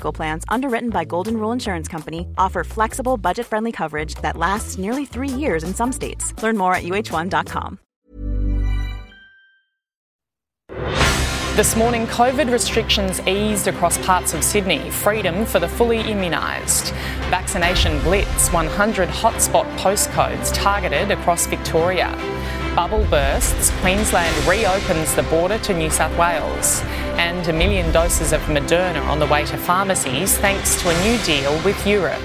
Plans, underwritten by Golden Rule Insurance Company, offer flexible, budget-friendly coverage that lasts nearly three years in some states. Learn more at uhone.com. This morning, COVID restrictions eased across parts of Sydney, freedom for the fully immunised. Vaccination blitz, 100 hotspot postcodes targeted across Victoria. Bubble bursts, Queensland reopens the border to New South Wales. And a million doses of Moderna on the way to pharmacies thanks to a new deal with Europe.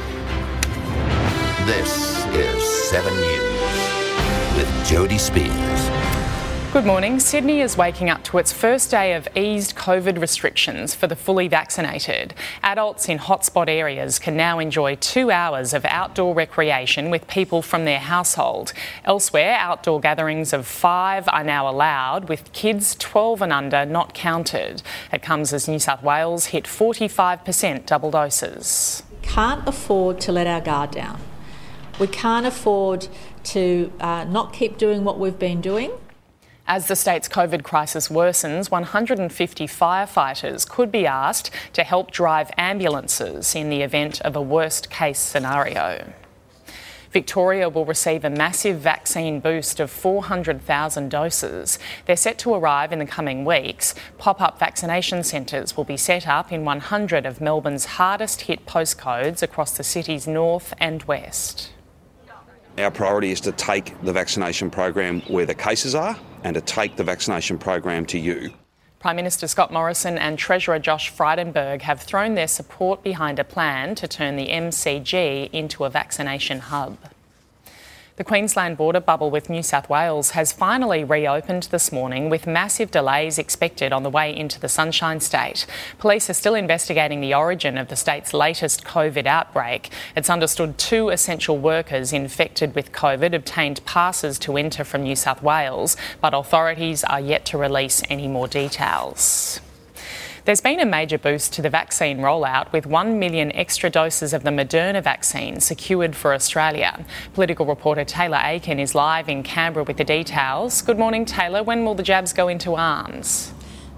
This is 7 News with Jodie Speers. Good morning. Sydney is waking up to its first day of eased COVID restrictions for the fully vaccinated. Adults in hotspot areas can now enjoy two hours of outdoor recreation with people from their household. Elsewhere, outdoor gatherings of five are now allowed, with kids 12 and under not counted. It comes as New South Wales hit 45% double doses. We can't afford to let our guard down. We can't afford to uh, not keep doing what we've been doing. As the state's COVID crisis worsens, 150 firefighters could be asked to help drive ambulances in the event of a worst case scenario. Victoria will receive a massive vaccine boost of 400,000 doses. They're set to arrive in the coming weeks. Pop up vaccination centres will be set up in 100 of Melbourne's hardest hit postcodes across the city's north and west. Our priority is to take the vaccination program where the cases are and to take the vaccination program to you. Prime Minister Scott Morrison and Treasurer Josh Frydenberg have thrown their support behind a plan to turn the MCG into a vaccination hub. The Queensland border bubble with New South Wales has finally reopened this morning with massive delays expected on the way into the Sunshine State. Police are still investigating the origin of the state's latest COVID outbreak. It's understood two essential workers infected with COVID obtained passes to enter from New South Wales, but authorities are yet to release any more details. There's been a major boost to the vaccine rollout with 1 million extra doses of the Moderna vaccine secured for Australia. Political reporter Taylor Aiken is live in Canberra with the details. Good morning, Taylor. When will the jabs go into arms?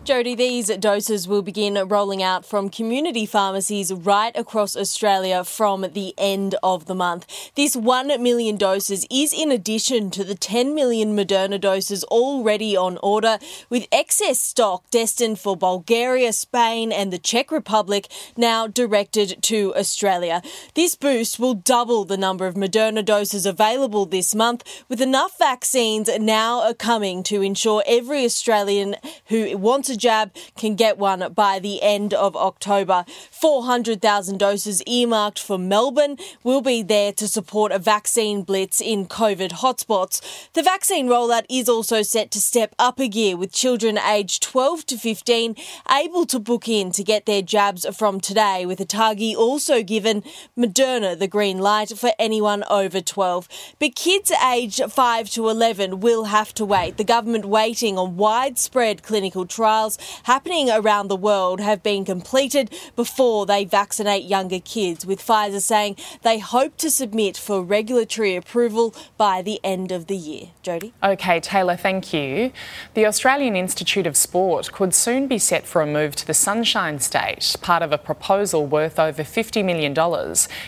Jodie, these doses will begin rolling out from community pharmacies right across Australia from the end of the month. This 1 million doses is in addition to the 10 million Moderna doses already on order, with excess stock destined for Bulgaria, Spain, and the Czech Republic now directed to Australia. This boost will double the number of Moderna doses available this month, with enough vaccines now coming to ensure every Australian who wants jab can get one by the end of October. 400,000 doses earmarked for Melbourne will be there to support a vaccine blitz in COVID hotspots. The vaccine rollout is also set to step up a gear with children aged 12 to 15 able to book in to get their jabs from today, with ATAGI also given Moderna the green light for anyone over 12. But kids aged 5 to 11 will have to wait. The government waiting on widespread clinical trials trials happening around the world have been completed before they vaccinate younger kids, with Pfizer saying they hope to submit for regulatory approval by the end of the year. Jodie? Okay, Taylor, thank you. The Australian Institute of Sport could soon be set for a move to the Sunshine State, part of a proposal worth over $50 million.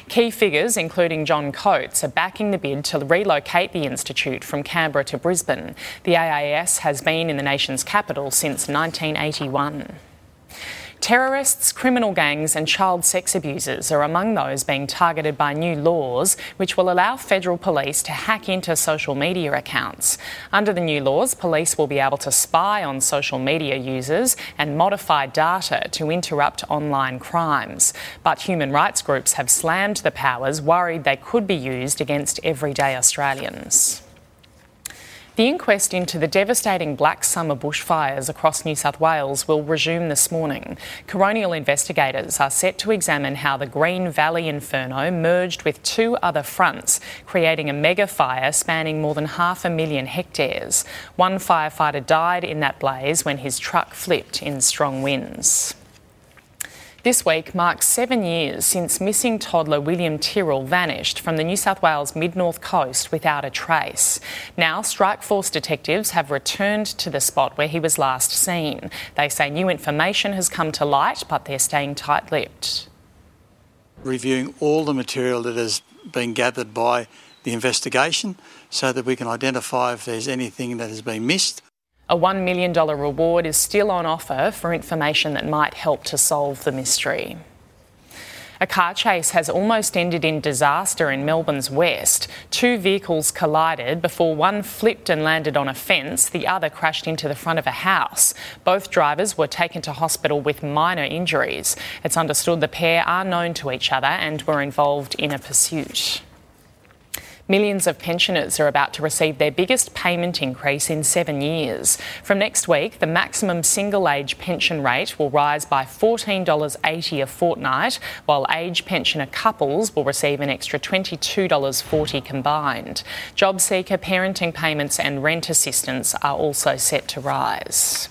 Key figures, including John Coates, are backing the bid to relocate the Institute from Canberra to Brisbane. The AIS has been in the nation's capital since 19. 1981. Terrorists, criminal gangs, and child sex abusers are among those being targeted by new laws which will allow federal police to hack into social media accounts. Under the new laws, police will be able to spy on social media users and modify data to interrupt online crimes. But human rights groups have slammed the powers, worried they could be used against everyday Australians. The inquest into the devastating Black Summer bushfires across New South Wales will resume this morning. Coronial investigators are set to examine how the Green Valley Inferno merged with two other fronts, creating a mega fire spanning more than half a million hectares. One firefighter died in that blaze when his truck flipped in strong winds. This week marks seven years since missing toddler William Tyrrell vanished from the New South Wales mid north coast without a trace. Now, Strike Force detectives have returned to the spot where he was last seen. They say new information has come to light, but they're staying tight lipped. Reviewing all the material that has been gathered by the investigation so that we can identify if there's anything that has been missed a $1 million reward is still on offer for information that might help to solve the mystery. A car chase has almost ended in disaster in Melbourne's west. Two vehicles collided before one flipped and landed on a fence, the other crashed into the front of a house. Both drivers were taken to hospital with minor injuries. It's understood the pair are known to each other and were involved in a pursuit. Millions of pensioners are about to receive their biggest payment increase in seven years. From next week, the maximum single age pension rate will rise by $14.80 a fortnight, while age pensioner couples will receive an extra $22.40 combined. Job seeker parenting payments and rent assistance are also set to rise.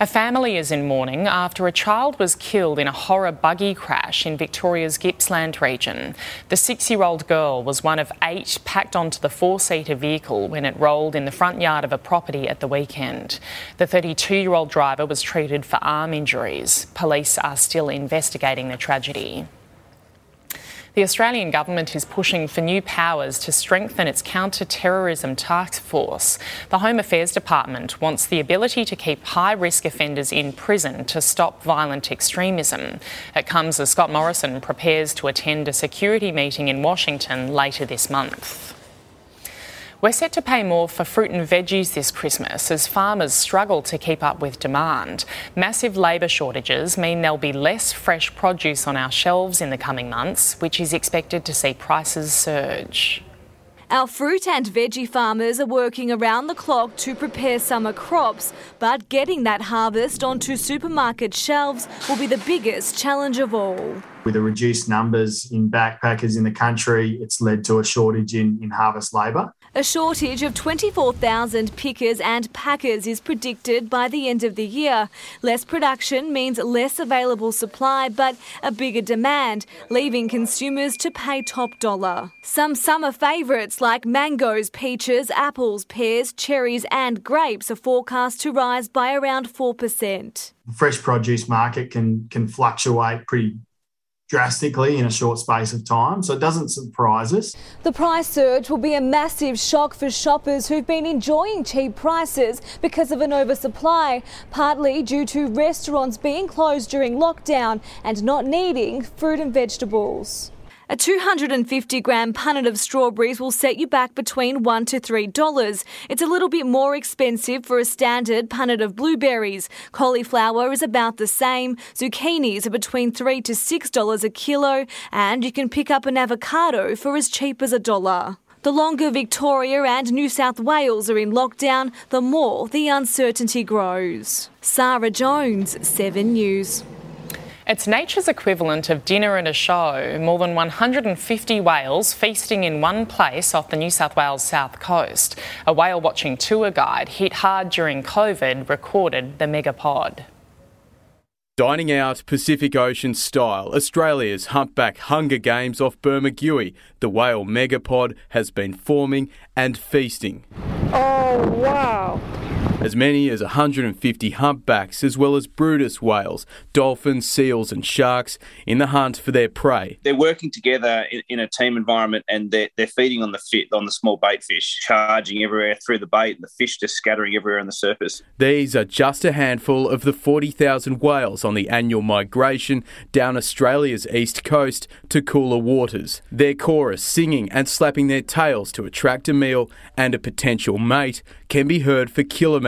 A family is in mourning after a child was killed in a horror buggy crash in Victoria's Gippsland region. The six year old girl was one of eight packed onto the four seater vehicle when it rolled in the front yard of a property at the weekend. The 32 year old driver was treated for arm injuries. Police are still investigating the tragedy. The Australian government is pushing for new powers to strengthen its counter terrorism task force. The Home Affairs Department wants the ability to keep high risk offenders in prison to stop violent extremism. It comes as Scott Morrison prepares to attend a security meeting in Washington later this month. We're set to pay more for fruit and veggies this Christmas as farmers struggle to keep up with demand. Massive labour shortages mean there'll be less fresh produce on our shelves in the coming months, which is expected to see prices surge. Our fruit and veggie farmers are working around the clock to prepare summer crops, but getting that harvest onto supermarket shelves will be the biggest challenge of all. With the reduced numbers in backpackers in the country, it's led to a shortage in, in harvest labour. A shortage of 24,000 pickers and packers is predicted by the end of the year. Less production means less available supply, but a bigger demand, leaving consumers to pay top dollar. Some summer favourites like mangoes, peaches, apples, pears, cherries, and grapes are forecast to rise by around 4%. The fresh produce market can, can fluctuate pretty drastically in a short space of time, so it doesn't surprise us. The price surge will be a massive shock for shoppers who've been enjoying cheap prices because of an oversupply, partly due to restaurants being closed during lockdown and not needing fruit and vegetables. A 250 gram punnet of strawberries will set you back between $1 to $3. It's a little bit more expensive for a standard punnet of blueberries. Cauliflower is about the same. Zucchinis are between $3 to $6 a kilo. And you can pick up an avocado for as cheap as a dollar. The longer Victoria and New South Wales are in lockdown, the more the uncertainty grows. Sarah Jones, 7 News. It's nature's equivalent of dinner and a show. More than 150 whales feasting in one place off the New South Wales south coast. A whale watching tour guide hit hard during COVID recorded the megapod. Dining out Pacific Ocean style, Australia's humpback Hunger Games off Bermagui. The whale megapod has been forming and feasting. Oh, wow. As many as 150 humpbacks, as well as Bryde's whales, dolphins, seals, and sharks, in the hunt for their prey. They're working together in, in a team environment, and they're, they're feeding on the fit on the small bait fish, charging everywhere through the bait, and the fish just scattering everywhere on the surface. These are just a handful of the 40,000 whales on the annual migration down Australia's east coast to cooler waters. Their chorus singing and slapping their tails to attract a meal and a potential mate can be heard for kilometres.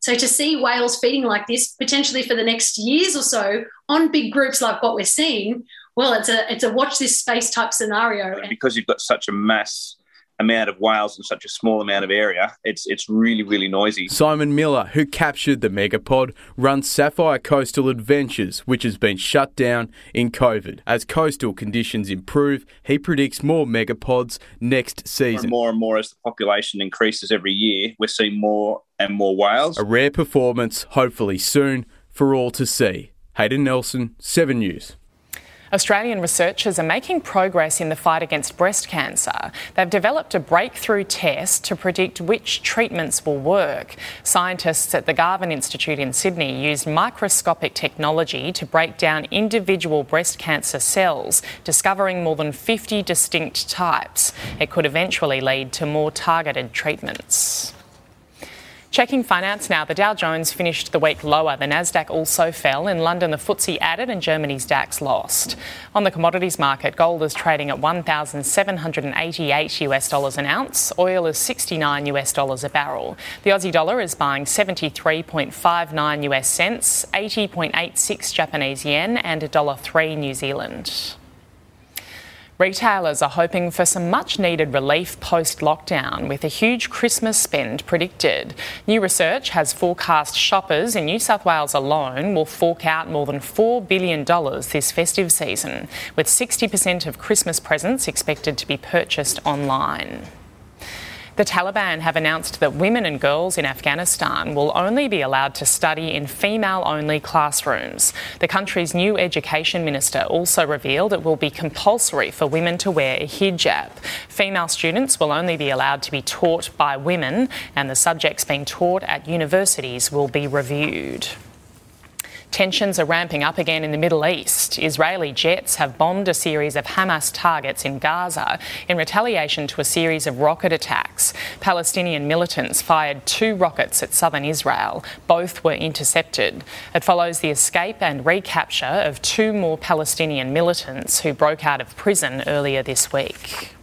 So to see whales feeding like this, potentially for the next years or so, on big groups like what we're seeing, well, it's a it's a watch this space type scenario. Because you've got such a mass amount of whales in such a small amount of area, it's it's really really noisy. Simon Miller, who captured the megapod, runs Sapphire Coastal Adventures, which has been shut down in COVID. As coastal conditions improve, he predicts more megapods next season. More and more as the population increases every year, we're seeing more and more whales. A rare performance, hopefully soon, for all to see. Hayden Nelson, 7 News. Australian researchers are making progress in the fight against breast cancer. They've developed a breakthrough test to predict which treatments will work. Scientists at the Garvan Institute in Sydney used microscopic technology to break down individual breast cancer cells, discovering more than 50 distinct types. It could eventually lead to more targeted treatments. Checking finance now, the Dow Jones finished the week lower. The Nasdaq also fell. In London, the FTSE added and Germany's DAX lost. On the commodities market, gold is trading at 1,788 US dollars an ounce. Oil is 69 US dollars a barrel. The Aussie dollar is buying 73.59 US cents, 80.86 Japanese yen, and $1.03 New Zealand. Retailers are hoping for some much needed relief post lockdown with a huge Christmas spend predicted. New research has forecast shoppers in New South Wales alone will fork out more than $4 billion this festive season, with 60% of Christmas presents expected to be purchased online. The Taliban have announced that women and girls in Afghanistan will only be allowed to study in female only classrooms. The country's new education minister also revealed it will be compulsory for women to wear a hijab. Female students will only be allowed to be taught by women, and the subjects being taught at universities will be reviewed. Tensions are ramping up again in the Middle East. Israeli jets have bombed a series of Hamas targets in Gaza in retaliation to a series of rocket attacks. Palestinian militants fired two rockets at southern Israel. Both were intercepted. It follows the escape and recapture of two more Palestinian militants who broke out of prison earlier this week.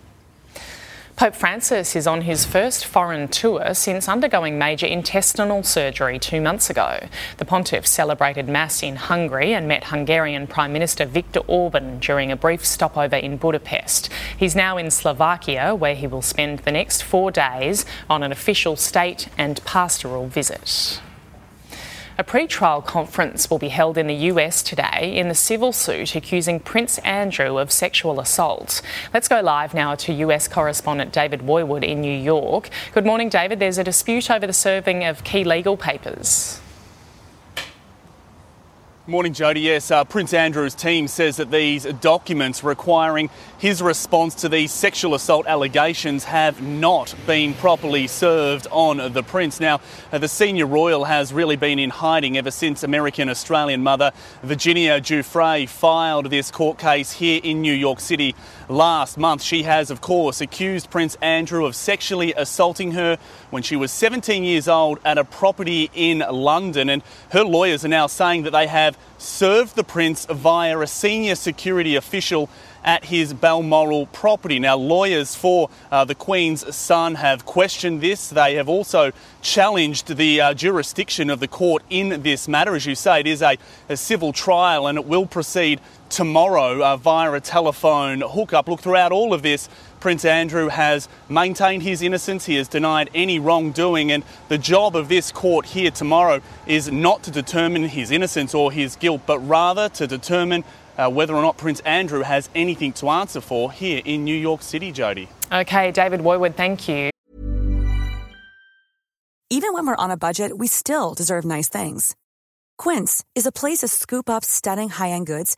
Pope Francis is on his first foreign tour since undergoing major intestinal surgery two months ago. The pontiff celebrated Mass in Hungary and met Hungarian Prime Minister Viktor Orban during a brief stopover in Budapest. He's now in Slovakia, where he will spend the next four days on an official state and pastoral visit. A pre-trial conference will be held in the US today in the civil suit accusing Prince Andrew of sexual assault. Let's go live now to US correspondent David Woiwod in New York. Good morning, David. There's a dispute over the serving of key legal papers. Morning, Jodie. Yes, uh, Prince Andrew's team says that these documents requiring his response to these sexual assault allegations have not been properly served on the Prince. Now, uh, the senior royal has really been in hiding ever since American Australian mother Virginia Giuffre filed this court case here in New York City last month. She has, of course, accused Prince Andrew of sexually assaulting her when she was 17 years old at a property in London. And her lawyers are now saying that they have served the Prince via a senior security official at his Balmoral property. Now, lawyers for uh, the Queen's son have questioned this. They have also challenged the uh, jurisdiction of the court in this matter. As you say, it is a, a civil trial and it will proceed tomorrow uh, via a telephone hookup. Look, throughout all of this, Prince Andrew has maintained his innocence. He has denied any wrongdoing, and the job of this court here tomorrow is not to determine his innocence or his guilt, but rather to determine uh, whether or not Prince Andrew has anything to answer for here in New York City, Jodie. Okay, David Woiwod, thank you. Even when we're on a budget, we still deserve nice things. Quince is a place to scoop up stunning high end goods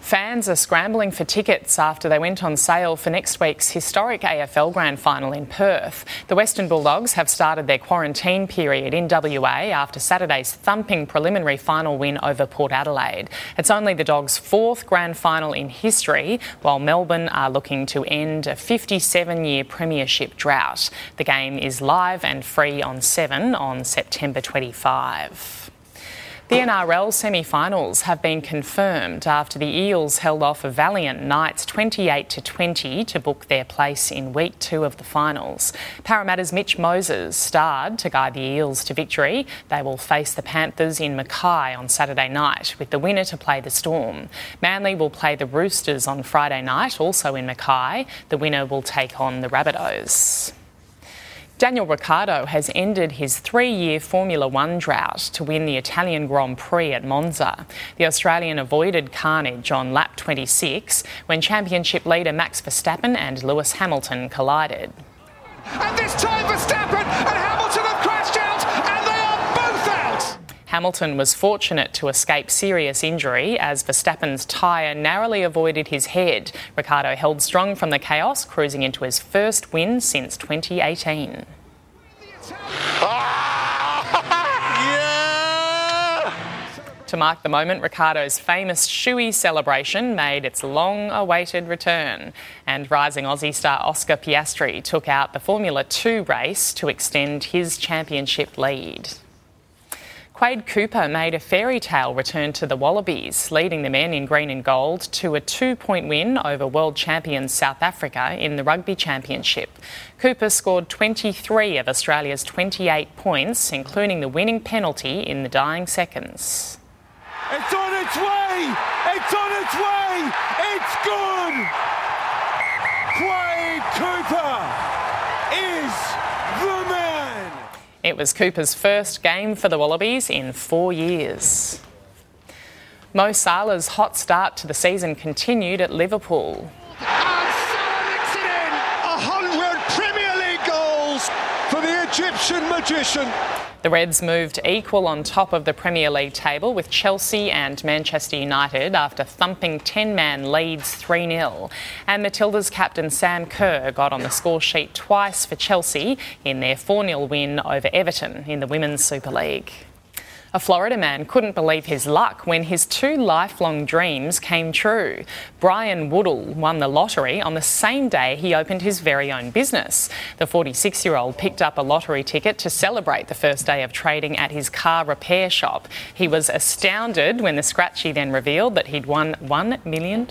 Fans are scrambling for tickets after they went on sale for next week's historic AFL Grand Final in Perth. The Western Bulldogs have started their quarantine period in WA after Saturday's thumping preliminary final win over Port Adelaide. It's only the Dogs' fourth Grand Final in history, while Melbourne are looking to end a 57 year premiership drought. The game is live and free on 7 on September 25. The NRL semi finals have been confirmed after the Eels held off a valiant Knights 28 to 20 to book their place in week two of the finals. Parramatta's Mitch Moses starred to guide the Eels to victory. They will face the Panthers in Mackay on Saturday night, with the winner to play the Storm. Manly will play the Roosters on Friday night, also in Mackay. The winner will take on the Rabbitohs. Daniel Ricciardo has ended his three year Formula One drought to win the Italian Grand Prix at Monza. The Australian avoided carnage on lap 26 when championship leader Max Verstappen and Lewis Hamilton collided. Hamilton was fortunate to escape serious injury as Verstappen's tyre narrowly avoided his head. Ricciardo held strong from the chaos, cruising into his first win since 2018. To mark the moment, Ricciardo's famous shoey celebration made its long awaited return, and rising Aussie star Oscar Piastri took out the Formula 2 race to extend his championship lead. Quade Cooper made a fairy tale return to the Wallabies, leading the men in green and gold to a two point win over world champions South Africa in the Rugby Championship. Cooper scored 23 of Australia's 28 points, including the winning penalty in the dying seconds. It's on its way! It's on its way! It's good! Quade Cooper is the man! It was Cooper's first game for the Wallabies in four years. Mo Salah's hot start to the season continued at Liverpool. A world Premier League goals for the Egyptian magician. The Reds moved equal on top of the Premier League table with Chelsea and Manchester United after thumping 10 man Leeds 3 0. And Matilda's captain Sam Kerr got on the score sheet twice for Chelsea in their 4 0 win over Everton in the Women's Super League. A Florida man couldn't believe his luck when his two lifelong dreams came true. Brian Woodall won the lottery on the same day he opened his very own business. The 46 year old picked up a lottery ticket to celebrate the first day of trading at his car repair shop. He was astounded when the scratchy then revealed that he'd won $1 million.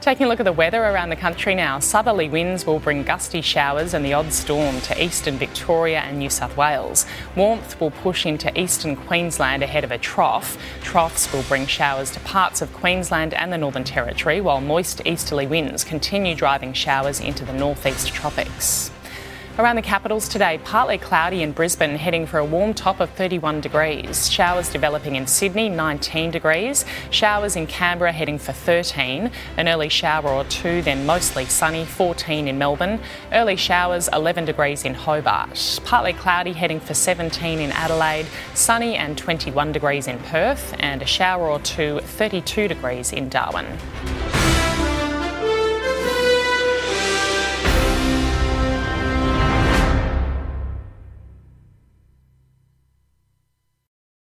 Taking a look at the weather around the country now, southerly winds will bring gusty showers and the odd storm to eastern Victoria and New South Wales. Warmth will push into eastern Queensland ahead of a trough. Troughs will bring showers to parts of Queensland and the Northern Territory, while moist easterly winds continue driving showers into the northeast tropics. Around the capitals today, partly cloudy in Brisbane, heading for a warm top of 31 degrees. Showers developing in Sydney, 19 degrees. Showers in Canberra, heading for 13. An early shower or two, then mostly sunny, 14 in Melbourne. Early showers, 11 degrees in Hobart. Partly cloudy, heading for 17 in Adelaide. Sunny and 21 degrees in Perth. And a shower or two, 32 degrees in Darwin.